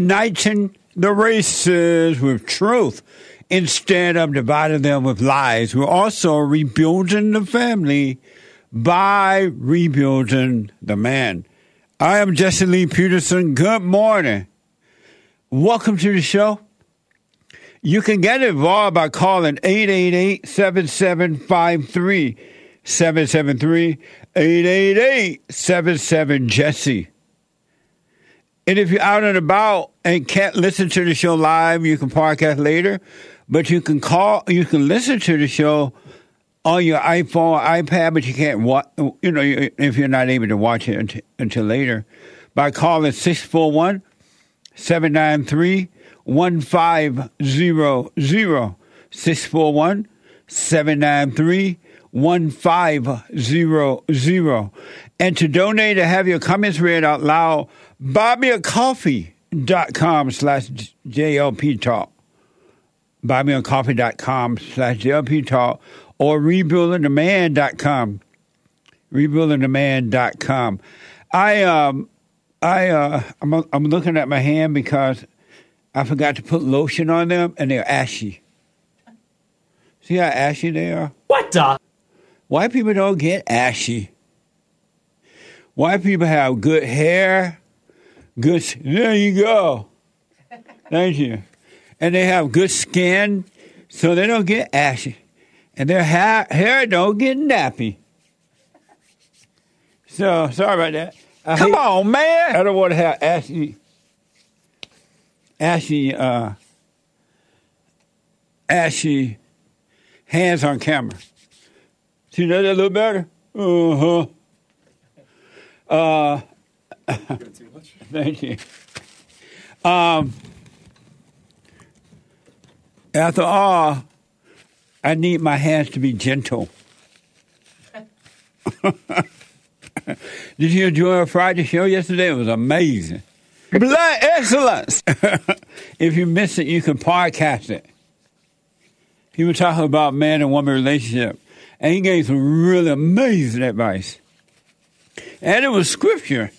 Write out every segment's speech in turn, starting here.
uniting the races with truth instead of dividing them with lies. We're also rebuilding the family by rebuilding the man. I am Jesse Lee Peterson. Good morning. Welcome to the show. You can get involved by calling 888 7753 773 888 77 Jesse. And if you're out and about and can't listen to the show live, you can podcast later. But you can call, you can listen to the show on your iPhone, iPad, but you can't watch, you know, if you're not able to watch it until, until later, by calling 641 793 1500. 641 793 1500. And to donate to have your comments read out loud, buymeacoffee.com slash JLP Talk. Buymeacoffee.com slash JLP Talk or rebuildingtheman.com. Rebuildingtheman.com. I, um, I, uh, I'm, I'm looking at my hand because I forgot to put lotion on them and they're ashy. See how ashy they are? What the? White people don't get ashy. White people have good hair, good. There you go. Thank you. And they have good skin, so they don't get ashy, and their hair hair don't get nappy. So sorry about that. I Come hate- on, man. I don't want to have ashy, ashy, uh, ashy hands on camera. See that a little better? Uh huh. Thank you. Um, after all, I need my hands to be gentle. Did you enjoy our Friday show yesterday? It was amazing. Blood excellence. if you missed it, you can podcast it. He was talking about man and woman relationship, and he gave some really amazing advice. And it was scripture.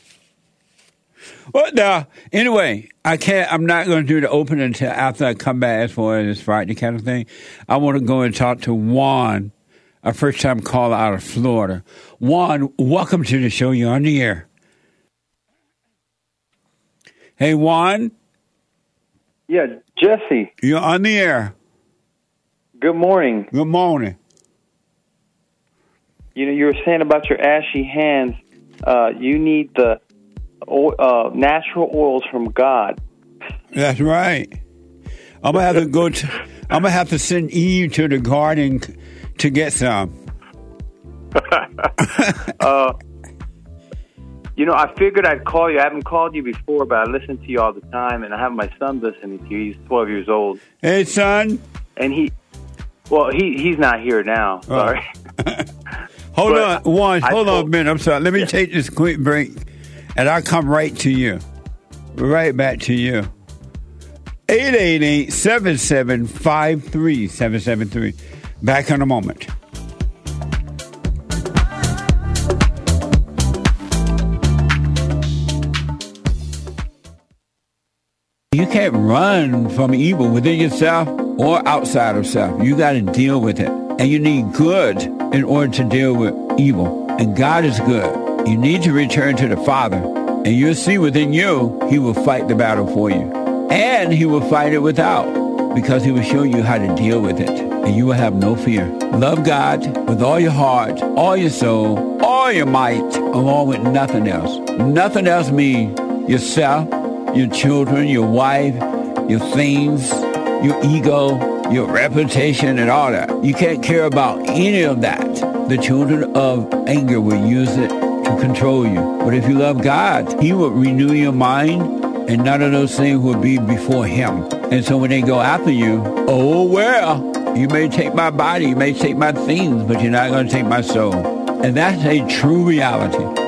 What now? Anyway, I can't. I'm not going to do the opening until after I come back as far as this Friday kind of thing. I want to go and talk to Juan, a first time caller out of Florida. Juan, welcome to the show. You're on the air. Hey, Juan, Yeah, Jesse. you're on the air. Good morning. Good morning. You know, you were saying about your ashy hands. Uh, you need the o- uh, natural oils from God. That's right. I'm gonna have to go. To, I'm gonna have to send Eve to the garden to get some. You know, I figured I'd call you. I haven't called you before, but I listen to you all the time, and I have my son listening to you. He's 12 years old, Hey, son. and he, well, he he's not here now. Sorry. Hold But on, Juan. Hold on a minute. I'm sorry. Let me take this quick break, and I'll come right to you. Right back to you. 888-7753-773. Back in a moment. You can't run from evil within yourself or outside of self. You got to deal with it. And you need good in order to deal with evil. And God is good. You need to return to the Father. And you'll see within you, He will fight the battle for you. And He will fight it without because He will show you how to deal with it. And you will have no fear. Love God with all your heart, all your soul, all your might, along with nothing else. Nothing else means yourself, your children, your wife, your things, your ego, your reputation, and all that. You can't care about any of that. The children of anger will use it to control you. But if you love God, He will renew your mind, and none of those things will be before Him. And so when they go after you, oh well, you may take my body, you may take my things, but you're not going to take my soul. And that's a true reality.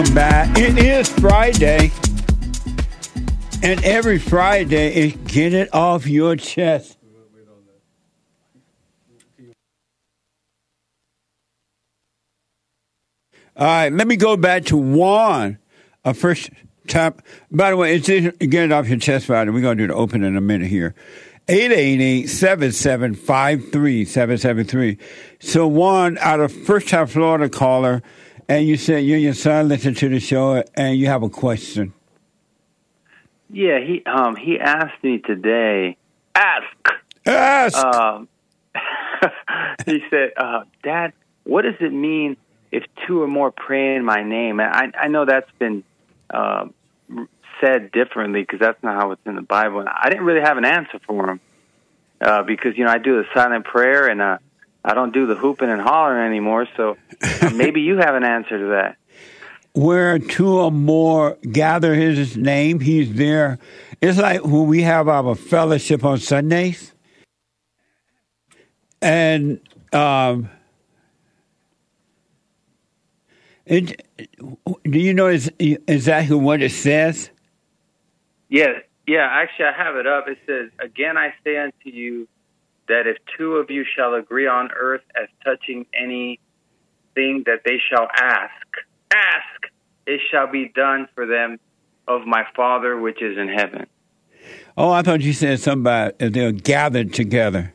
Welcome back. It is Friday. And every Friday is get it off your chest. All right, let me go back to Juan. A first time. By the way, it's get it off your chest Friday. We're going to do the open in a minute here. 888-7753-773. So Juan, out of first time Florida caller, and you said you and your son listen to the show and you have a question. Yeah, he um he asked me today. Ask. Ask. Um, he said, uh, "Dad, what does it mean if two or more pray in my name?" And I I know that's been uh, said differently because that's not how it's in the Bible. And I didn't really have an answer for him uh, because you know I do the silent prayer and uh, I don't do the hooping and hollering anymore. So uh, maybe you have an answer to that. Where two or more gather his name, he's there. It's like when we have our fellowship on Sundays. And um, it, do you know is, exactly what it says? Yeah, yeah. Actually, I have it up. It says, "Again, I say unto you that if two of you shall agree on earth as touching any thing that they shall ask, ask, it shall be done for them of my Father which is in heaven." Oh, I thought you said something about if they're gathered together.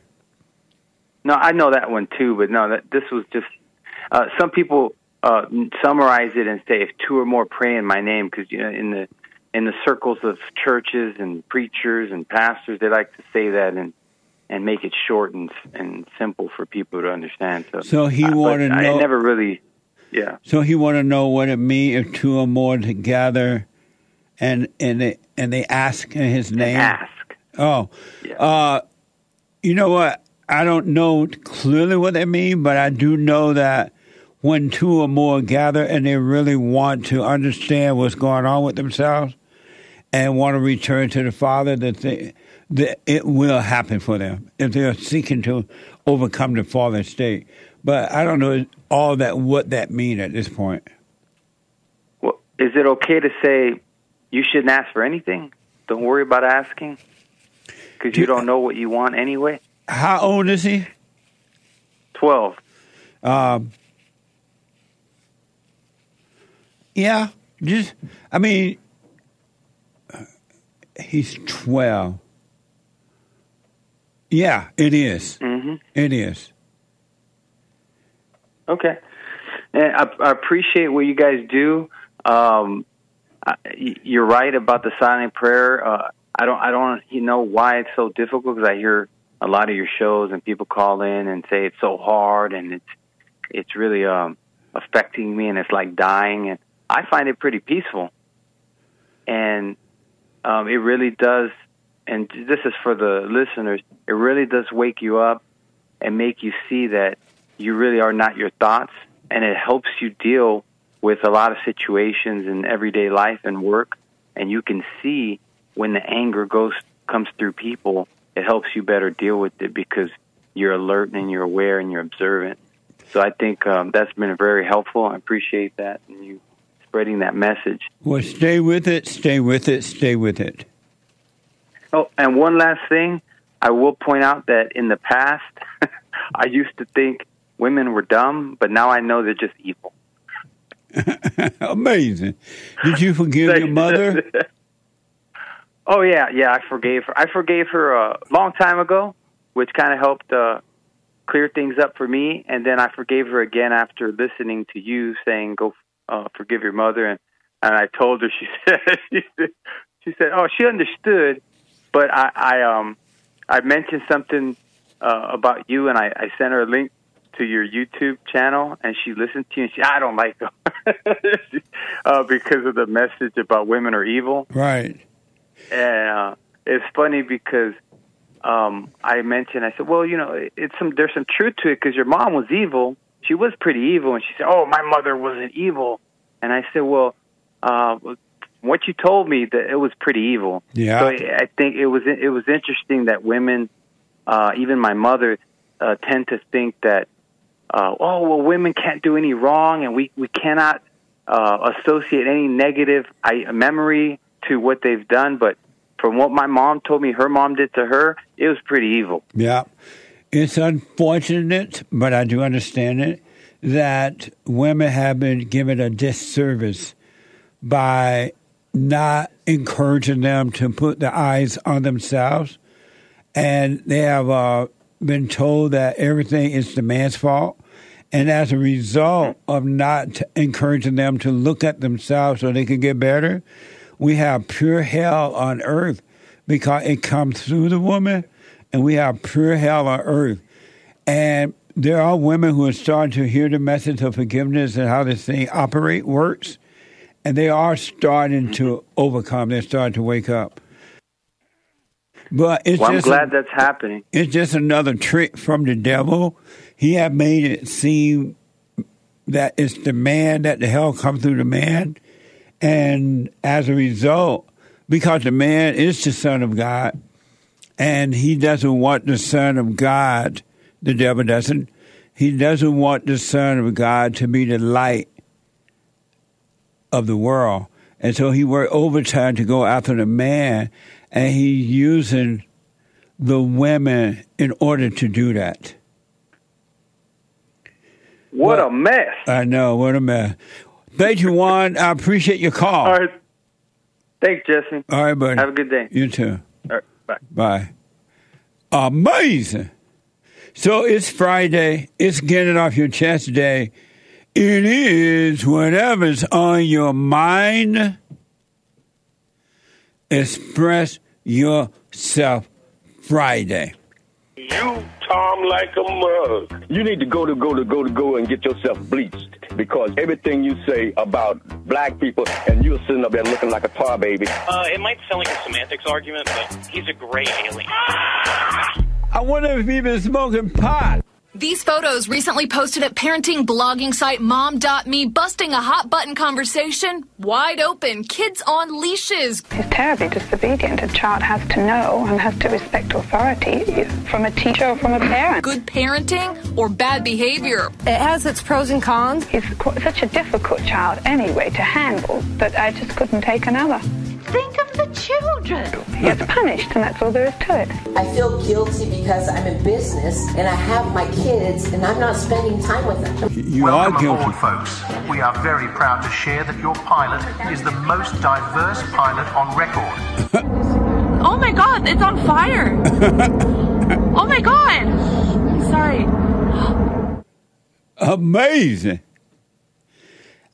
No, I know that one too, but no, that, this was just uh, some people uh, summarize it and say if two or more pray in my name, because you know in the in the circles of churches and preachers and pastors, they like to say that and and make it short and and simple for people to understand. So, so he wanted to know. I never really, yeah. So he wanted to know what it means if two or more together, and and they and they ask in his name. And ask. Oh, yeah. uh, you know what? I don't know clearly what they mean, but I do know that when two or more gather and they really want to understand what's going on with themselves and want to return to the Father, that, they, that it will happen for them if they are seeking to overcome the fallen state. But I don't know all that what that mean at this point. Well, is it okay to say you shouldn't ask for anything? Don't worry about asking because you don't know what you want anyway. How old is he? Twelve. Um, yeah, just I mean, he's twelve. Yeah, it is. Mm-hmm. It is. Okay, and I, I appreciate what you guys do. Um, you're right about the silent prayer. Uh, I don't, I don't, you know why it's so difficult because I hear a lot of your shows and people call in and say it's so hard and it's it's really um affecting me and it's like dying and I find it pretty peaceful and um it really does and this is for the listeners it really does wake you up and make you see that you really are not your thoughts and it helps you deal with a lot of situations in everyday life and work and you can see when the anger goes comes through people it helps you better deal with it because you're alert and you're aware and you're observant. So I think um, that's been very helpful. I appreciate that and you spreading that message. Well, stay with it, stay with it, stay with it. Oh, and one last thing, I will point out that in the past, I used to think women were dumb, but now I know they're just evil. Amazing. Did you forgive your mother? Oh yeah, yeah. I forgave her. I forgave her a long time ago, which kind of helped uh, clear things up for me. And then I forgave her again after listening to you saying, "Go uh, forgive your mother." And and I told her. She said, she said, she said, "Oh, she understood." But I, I um, I mentioned something uh, about you, and I, I sent her a link to your YouTube channel, and she listened to you. and she, I don't like them uh, because of the message about women are evil. Right. And uh, it's funny because um, I mentioned, I said, well, you know, it's some there's some truth to it because your mom was evil. She was pretty evil, and she said, oh, my mother wasn't evil. And I said, well, uh, what you told me that it was pretty evil. Yeah. So I think it was it was interesting that women, uh, even my mother, uh, tend to think that, uh, oh well, women can't do any wrong, and we we cannot uh, associate any negative I, memory to what they've done, but from what my mom told me her mom did to her, it was pretty evil. Yeah. It's unfortunate, but I do understand it, that women have been given a disservice by not encouraging them to put the eyes on themselves. And they have uh, been told that everything is the man's fault. And as a result of not encouraging them to look at themselves so they can get better, we have pure hell on earth because it comes through the woman, and we have pure hell on earth. And there are women who are starting to hear the message of forgiveness and how this thing operate works, and they are starting to overcome. They're starting to wake up. But it's well, I'm glad a, that's happening. It's just another trick from the devil. He have made it seem that it's the man that the hell comes through the man, and as a result, because the man is the son of God, and he doesn't want the son of God. The devil doesn't. He doesn't want the son of God to be the light of the world. And so he worked overtime to go after the man and he's using the women in order to do that. What well, a mess! I know, what a mess. Thank you, Juan. I appreciate your call. All right. Thanks, Jesse. All right, buddy. Have a good day. You too. All right, bye. Bye. Amazing. So it's Friday. It's getting off your chest day. It is whatever's on your mind Express Yourself Friday. You Tom like a mug. You need to go to go to go to go and get yourself bleached because everything you say about black people and you're sitting up there looking like a tar baby. Uh, it might sound like a semantics argument, but he's a great alien. I wonder if he's been smoking pot. These photos recently posted at parenting blogging site mom.me busting a hot button conversation wide open. Kids on leashes. He's terribly disobedient. A child has to know and has to respect authority from a teacher or from a parent. Good parenting or bad behavior? It has its pros and cons. He's such a difficult child anyway to handle that I just couldn't take another. Think of the children. He gets punished, and that's all there is to it. I feel guilty because I'm in business and I have my kids, and I'm not spending time with them. You Welcome are guilty, aboard, folks. We are very proud to share that your pilot is the most diverse pilot on record. oh my God! It's on fire. oh my God! I'm sorry. Amazing.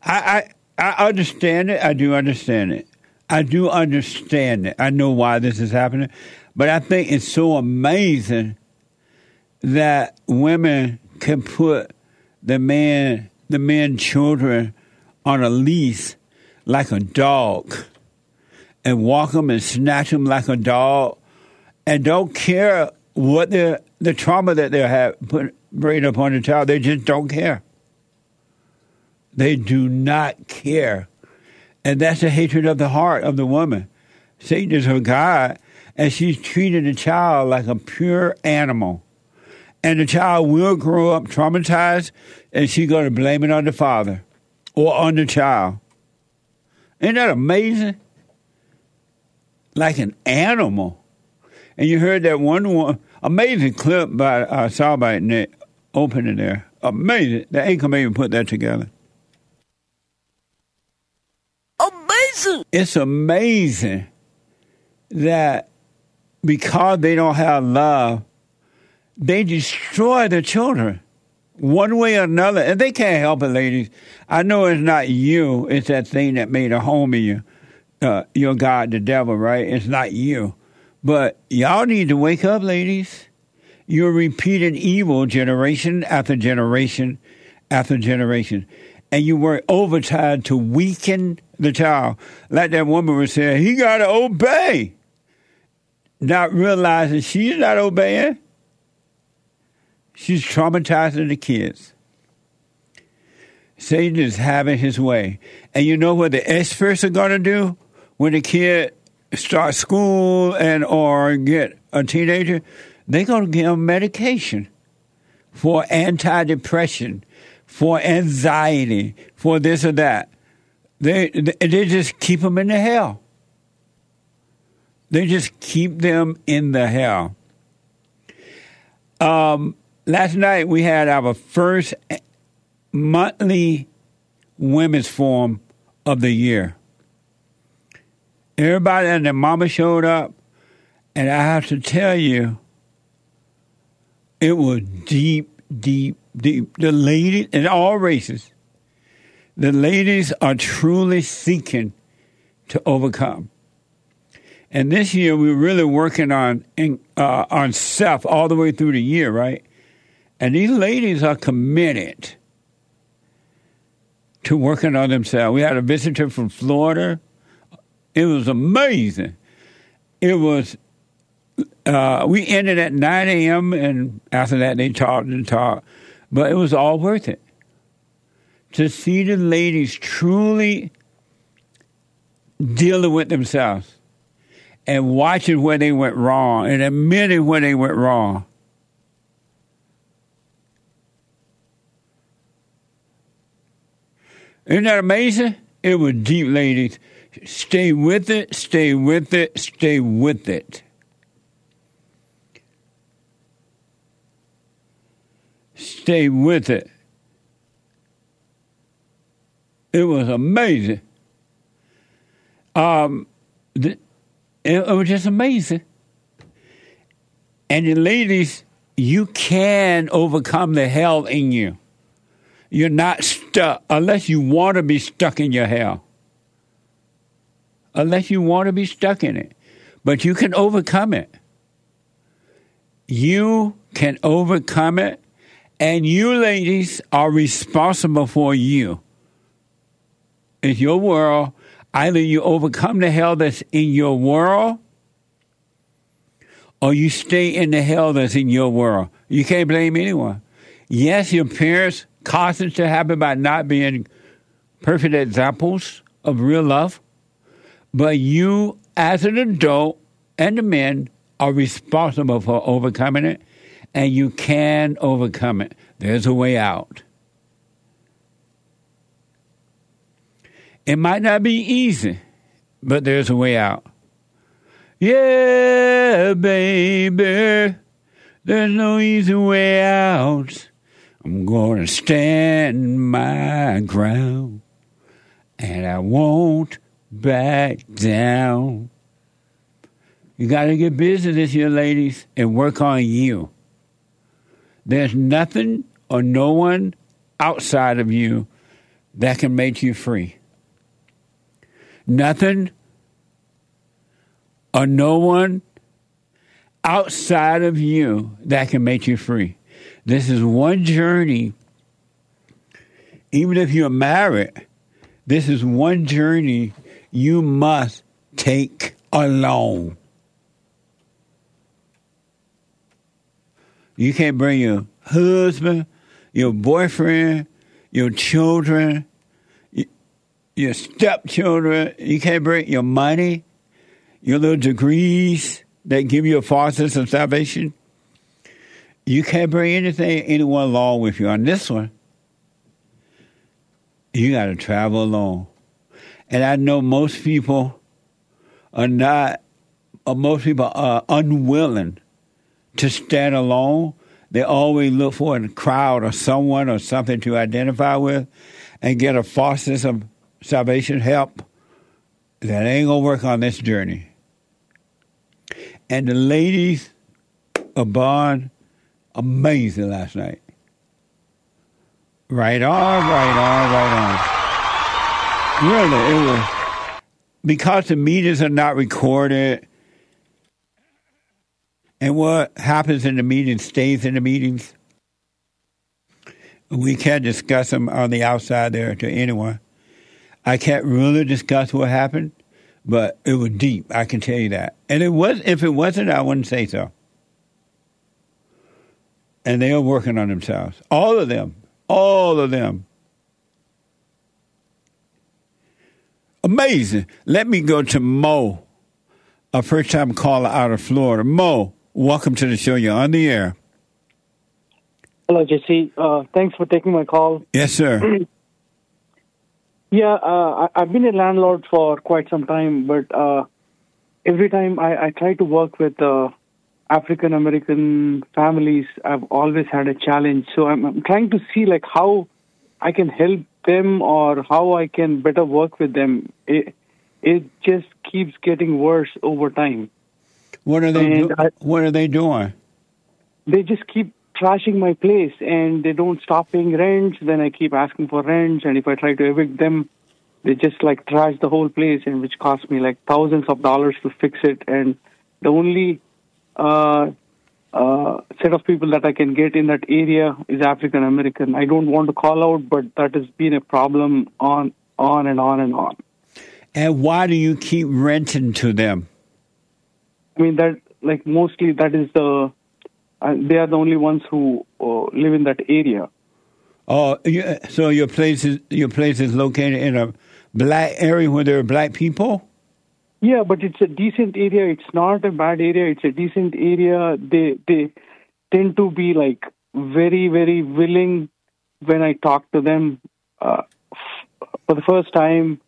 I, I I understand it. I do understand it. I do understand it. I know why this is happening, but I think it's so amazing that women can put the man, the men, children on a leash like a dog and walk them and snatch them like a dog and don't care what the the trauma that they have put bring upon the child. They just don't care. They do not care. And that's the hatred of the heart of the woman. Satan is her God, and she's treated the child like a pure animal. And the child will grow up traumatized, and she's going to blame it on the father or on the child. Isn't that amazing? Like an animal. And you heard that one, one amazing clip by uh, Soundbite Nick opening there. Amazing. The ain't come put that together. Amazing. It's amazing that because they don't have love, they destroy their children one way or another. And they can't help it, ladies. I know it's not you, it's that thing that made a home in you. Uh, your God, the devil, right? It's not you. But y'all need to wake up, ladies. You're repeating evil generation after generation after generation. And you work overtime to weaken the child. Like that woman was saying, he got to obey. Not realizing she's not obeying. She's traumatizing the kids. Satan is having his way. And you know what the experts are going to do when the kid starts school and or get a teenager? They're going to give them medication for antidepressant, for anxiety, for this or that. They they just keep them in the hell. They just keep them in the hell. Um, last night we had our first monthly women's forum of the year. Everybody and their mama showed up, and I have to tell you, it was deep, deep, deep. The ladies in all races, the ladies are truly seeking to overcome. And this year we're really working on uh, on self all the way through the year, right? And these ladies are committed to working on themselves. We had a visitor from Florida. It was amazing. It was. Uh, we ended at 9 a.m. and after that they talked and talked, but it was all worth it to see the ladies truly dealing with themselves and watching where they went wrong and admitting where they went wrong. Isn't that amazing? It was deep, ladies. Stay with it, stay with it, stay with it. Stay with it. It was amazing. Um, the, it, it was just amazing. And the ladies, you can overcome the hell in you. You're not stuck unless you want to be stuck in your hell. Unless you want to be stuck in it. But you can overcome it. You can overcome it. And you ladies are responsible for you. It's your world. Either you overcome the hell that's in your world or you stay in the hell that's in your world. You can't blame anyone. Yes, your parents caused it to happen by not being perfect examples of real love, but you, as an adult and the men, are responsible for overcoming it, and you can overcome it. There's a way out. It might not be easy, but there's a way out. Yeah, baby, there's no easy way out. I'm going to stand my ground and I won't back down. You got to get busy this year, ladies, and work on you. There's nothing or no one outside of you that can make you free. Nothing or no one outside of you that can make you free. This is one journey. Even if you're married, this is one journey you must take alone. You can't bring your husband, your boyfriend, your children, your stepchildren. You can't bring your money, your little degrees that give you a false sense of salvation. You can't bring anything, anyone along with you. On this one, you got to travel alone. And I know most people are not, or most people are unwilling to stand alone. They always look for a crowd or someone or something to identify with and get a false sense of salvation help. That ain't going to work on this journey. And the ladies Bond amazing last night. Right on, right on, right on. Really, it was because the meetings are not recorded, and what happens in the meeting stays in the meetings. We can't discuss them on the outside there to anyone. I can't really discuss what happened, but it was deep. I can tell you that. And it was if it wasn't, I wouldn't say so and they are working on themselves. All of them. All of them. Amazing. Let me go to Mo, a first time caller out of Florida. Mo, welcome to the show. You're on the air. Hello, JC. Uh, thanks for taking my call. Yes, sir. Yeah, uh, I, I've been a landlord for quite some time, but uh, every time I, I try to work with uh, African American families, I've always had a challenge. So I'm, I'm trying to see like how I can help them or how I can better work with them. It, it just keeps getting worse over time. What are they? Do- I- what are they doing? They just keep trashing my place and they don't stop paying rent. Then I keep asking for rent, and if I try to evict them, they just like trash the whole place, and which cost me like thousands of dollars to fix it. And the only uh, uh, set of people that I can get in that area is African American. I don't want to call out, but that has been a problem on on and on and on. And why do you keep renting to them? I mean that like mostly that is the uh, they are the only ones who uh, live in that area. Oh, so your place is your place is located in a black area where there are black people. Yeah, but it's a decent area. It's not a bad area. It's a decent area. They they tend to be like very very willing when I talk to them uh, f- for the first time,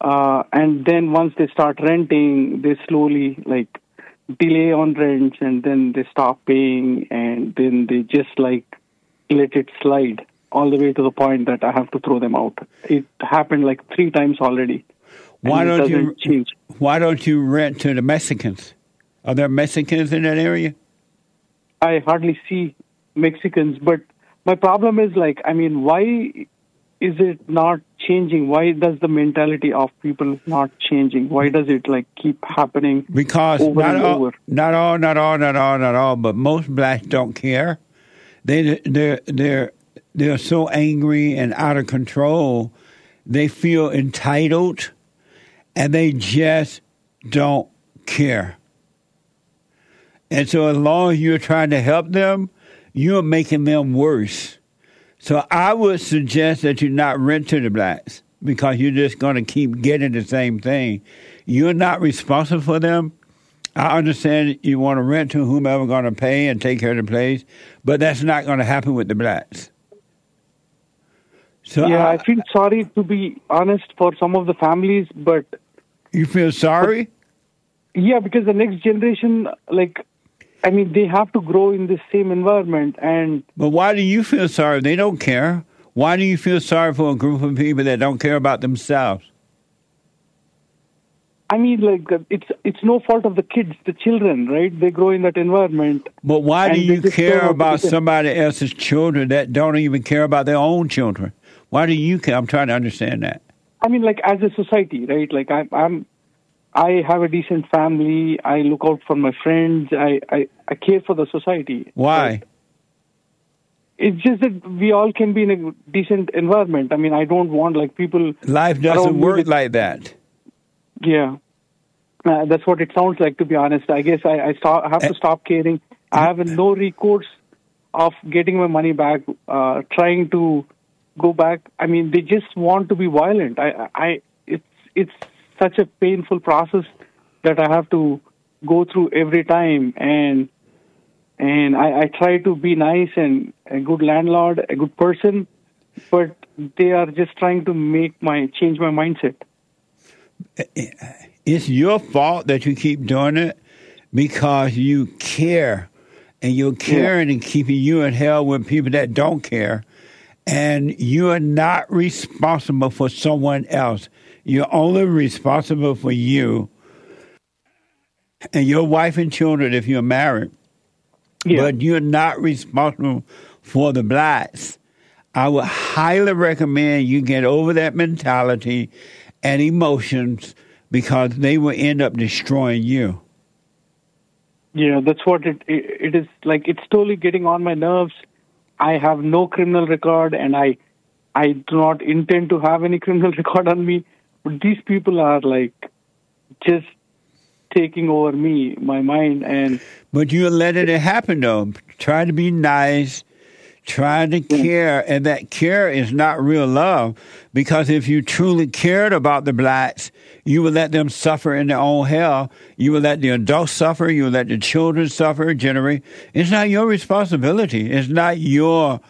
uh, and then once they start renting, they slowly like delay on rents, and then they stop paying, and then they just like let it slide all the way to the point that I have to throw them out. It happened like three times already. Why don't you change. Why don't you rent to the Mexicans? Are there Mexicans in that area? I hardly see Mexicans, but my problem is like, I mean, why is it not changing? Why does the mentality of people not changing? Why does it like keep happening? Because over not and all, over? not all, not all, not all, not all, but most blacks don't care. They they're they're they're so angry and out of control. They feel entitled, and they just don't care. And so, as long as you're trying to help them, you're making them worse. So, I would suggest that you not rent to the blacks because you're just going to keep getting the same thing. You're not responsible for them. I understand you want to rent to whomever going to pay and take care of the place, but that's not going to happen with the blacks. So yeah, I- I, feel sorry to be honest for some of the families, but you feel sorry? yeah, because the next generation, like, I mean, they have to grow in the same environment, and But why do you feel sorry? They don't care. Why do you feel sorry for a group of people that don't care about themselves? I mean, like, uh, it's it's no fault of the kids, the children, right? They grow in that environment. But why do you care don't want to about somebody else's children that don't even care about their own children? Why do you care? I'm trying to understand that. I mean, like as a society, right? Like I'm, I'm, I have a decent family. I look out for my friends. I, I, I care for the society. Why? It's just that we all can be in a decent environment. I mean, I don't want like people. Life doesn't work with- like that. Yeah, uh, that's what it sounds like. To be honest, I guess I, I stop, have Eh. to stop caring. I have no recourse of getting my money back. Uh, trying to go back. I mean, they just want to be violent. I, I, it's it's such a painful process that I have to go through every time, and and I, I try to be nice and a good landlord, a good person, but they are just trying to make my change my mindset. It's your fault that you keep doing it because you care. And you're caring and keeping you in hell with people that don't care. And you are not responsible for someone else. You're only responsible for you and your wife and children if you're married. But you're not responsible for the blacks. I would highly recommend you get over that mentality and emotions because they will end up destroying you. Yeah, that's what it, it it is like. It's totally getting on my nerves. I have no criminal record, and I I do not intend to have any criminal record on me. But these people are like just taking over me, my mind, and But you're letting it happen though. Try to be nice, try to care, and that care is not real love. Because if you truly cared about the blacks, you would let them suffer in their own hell. You would let the adults suffer. You would let the children suffer. Generate. It's not your responsibility. It's not your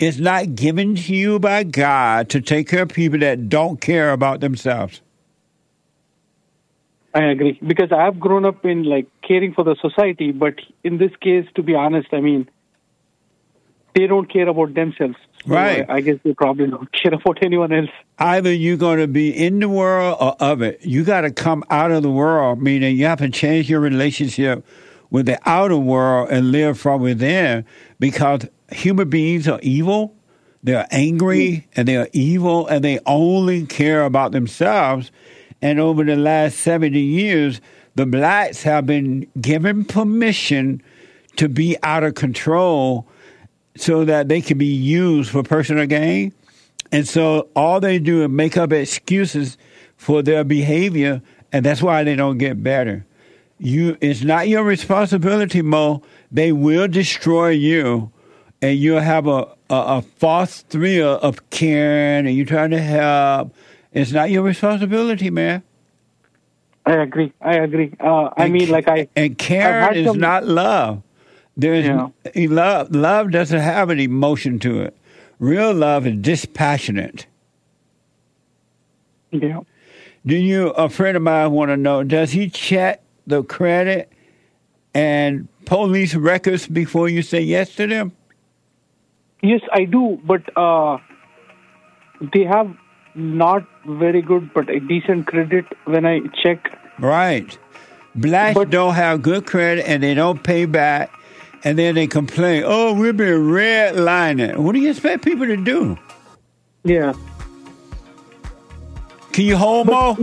it's not given to you by God to take care of people that don't care about themselves. I agree because I've grown up in like caring for the society, but in this case, to be honest, I mean, they don't care about themselves. So Right. I, I guess they probably don't care about anyone else. Either you're going to be in the world or of it. You got to come out of the world, meaning you have to change your relationship with the outer world and live from within because human beings are evil. They're angry hmm. and they're evil and they only care about themselves. And over the last 70 years, the blacks have been given permission to be out of control so that they can be used for personal gain. And so all they do is make up excuses for their behavior, and that's why they don't get better. You, it's not your responsibility, Mo. They will destroy you, and you'll have a, a, a false thrill of caring, and you're trying to help. It's not your responsibility, man. I agree. I agree. Uh, I mean, like I and care had is some- not love. There is Yeah. love. Love doesn't have an emotion to it. Real love is dispassionate. Yeah. Do you? A friend of mine want to know: Does he check the credit and police records before you say yes to them? Yes, I do, but uh, they have not very good, but a decent credit when I check. Right. Blacks don't have good credit and they don't pay back, and then they complain. Oh, we've been redlining. What do you expect people to do? Yeah. Can you hold Mo?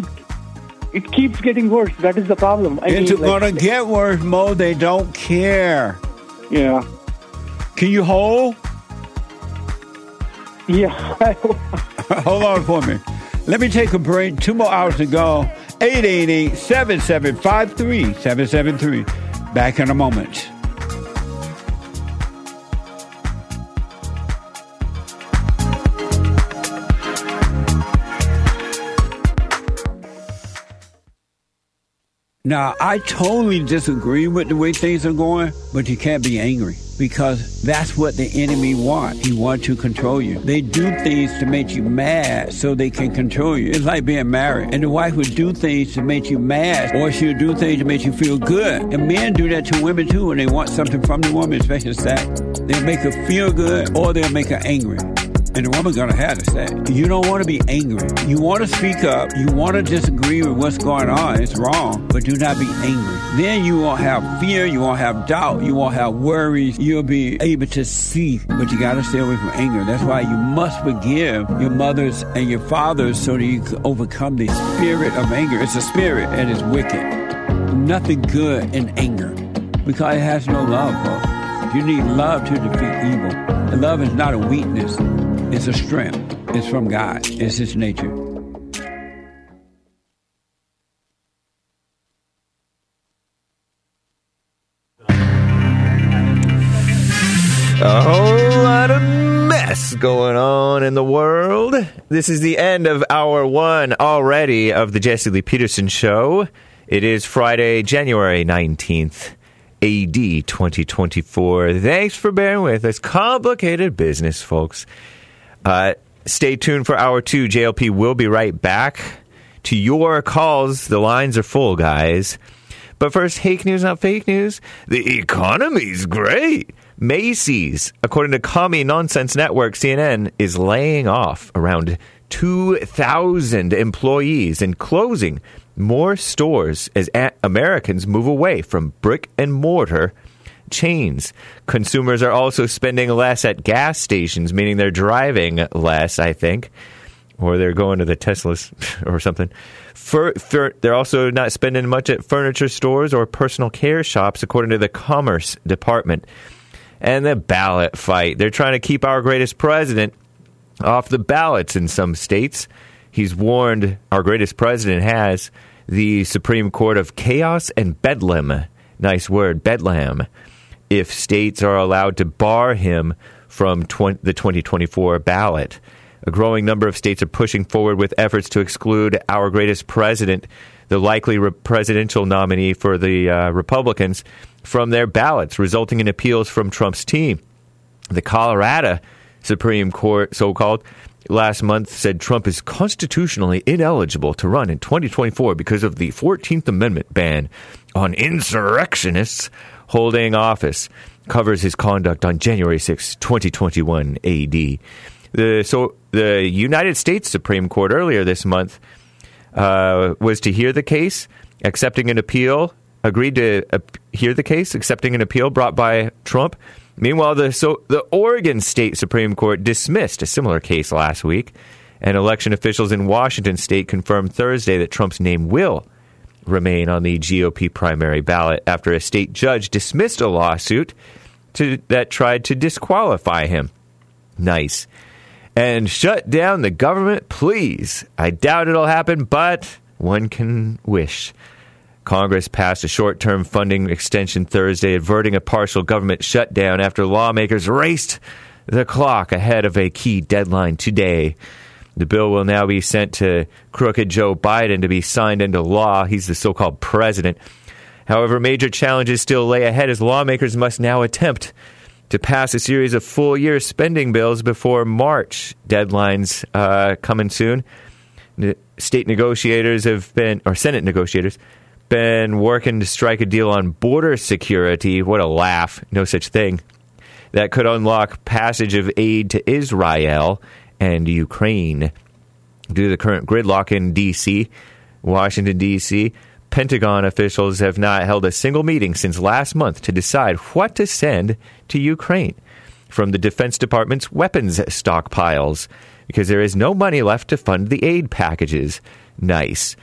It keeps getting worse. That is the problem. I it's mean, like- gonna get worse, Mo. They don't care. Yeah. Can you hold? Yeah. Hold on for me. Let me take a break. Two more hours to go. 888-7753-773. Back in a moment. Now, I totally disagree with the way things are going, but you can't be angry because that's what the enemy wants. He wants to control you. They do things to make you mad so they can control you. It's like being married, and the wife would do things to make you mad, or she'll do things to make you feel good. And men do that to women too when they want something from the woman, especially sex. They'll make her feel good, or they'll make her angry. And the woman gonna have to say, you don't want to be angry. You want to speak up. You want to disagree with what's going on. It's wrong, but do not be angry. Then you won't have fear. You won't have doubt. You won't have worries. You'll be able to see, but you got to stay away from anger. That's why you must forgive your mothers and your fathers so that you can overcome the spirit of anger. It's a spirit and it's wicked. Nothing good in anger because it has no love, folks. You need love to defeat evil. And love is not a weakness. It's a strength. It's from God. It's His nature. A whole lot of mess going on in the world. This is the end of hour one already of the Jesse Lee Peterson Show. It is Friday, January 19th, AD 2024. Thanks for bearing with us. Complicated business, folks. Uh, stay tuned for hour two. JLP will be right back to your calls. The lines are full, guys. But first, fake news, not fake news. The economy's great. Macy's, according to Commie Nonsense Network, CNN, is laying off around 2,000 employees and closing more stores as Americans move away from brick and mortar chains. Consumers are also spending less at gas stations, meaning they're driving less, I think, or they're going to the Teslas or something. They're also not spending much at furniture stores or personal care shops, according to the Commerce Department. And the ballot fight. They're trying to keep our greatest president off the ballots in some states. He's warned, our greatest president has, the Supreme Court of chaos and bedlam. Nice word, bedlam. If states are allowed to bar him from 20, the 2024 ballot. A growing number of states are pushing forward with efforts to exclude our greatest president, the likely re- presidential nominee for the uh, Republicans, from their ballots, resulting in appeals from Trump's team. The Colorado Supreme Court, so called, last month said Trump is constitutionally ineligible to run in 2024 because of the 14th Amendment ban on insurrectionists holding office. Covers his conduct on January 6, 2021 AD. The, so the United States Supreme Court earlier this month uh, was to hear the case, accepting an appeal, agreed to hear the case, accepting an appeal brought by Trump. Meanwhile, the so the Oregon State Supreme Court dismissed a similar case last week, and election officials in Washington State confirmed Thursday that Trump's name will remain on the GOP primary ballot after a state judge dismissed a lawsuit to, that tried to disqualify him. Nice and shut down the government, please. I doubt it'll happen, but one can wish. Congress passed a short term funding extension Thursday, averting a partial government shutdown after lawmakers raced the clock ahead of a key deadline today. The bill will now be sent to crooked Joe Biden to be signed into law. He's the so called president. However, major challenges still lay ahead as lawmakers must now attempt to pass a series of full year spending bills before March. Deadlines uh, coming soon. State negotiators have been, or Senate negotiators, been working to strike a deal on border security. What a laugh. No such thing. That could unlock passage of aid to Israel and Ukraine. Due to the current gridlock in D.C., Washington, D.C., Pentagon officials have not held a single meeting since last month to decide what to send to Ukraine from the Defense Department's weapons stockpiles because there is no money left to fund the aid packages. Nice.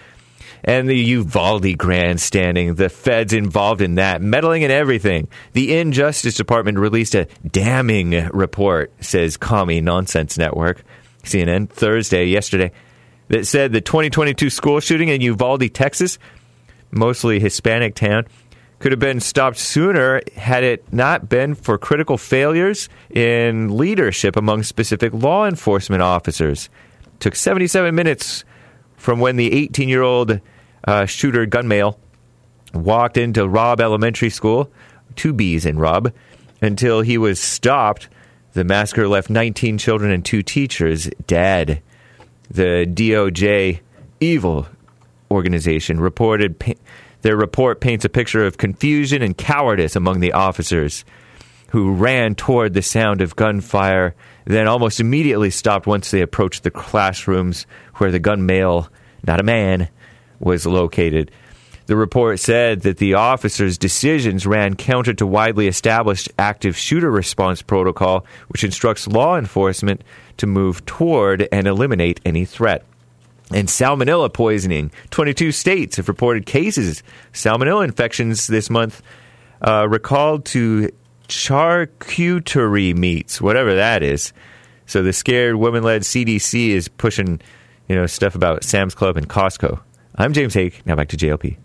And the Uvalde grandstanding, the feds involved in that, meddling in everything. The Injustice Department released a damning report, says Commie Nonsense Network, CNN, Thursday, yesterday, that said the 2022 school shooting in Uvalde, Texas, mostly Hispanic town, could have been stopped sooner had it not been for critical failures in leadership among specific law enforcement officers. It took 77 minutes from when the 18 year old uh, shooter gun male walked into Robb Elementary School, two B's in Robb, until he was stopped. The massacre left 19 children and two teachers dead. The DOJ evil organization reported their report paints a picture of confusion and cowardice among the officers who ran toward the sound of gunfire, then almost immediately stopped once they approached the classrooms where the gun male, not a man, was located. The report said that the officers' decisions ran counter to widely established active shooter response protocol, which instructs law enforcement to move toward and eliminate any threat and salmonella poisoning. 22 states have reported cases salmonella infections this month uh, recalled to charcuterie meats, whatever that is. So the scared woman led CDC is pushing, you know, stuff about Sam's Club and Costco. I'm James Hake. Now back to JLP.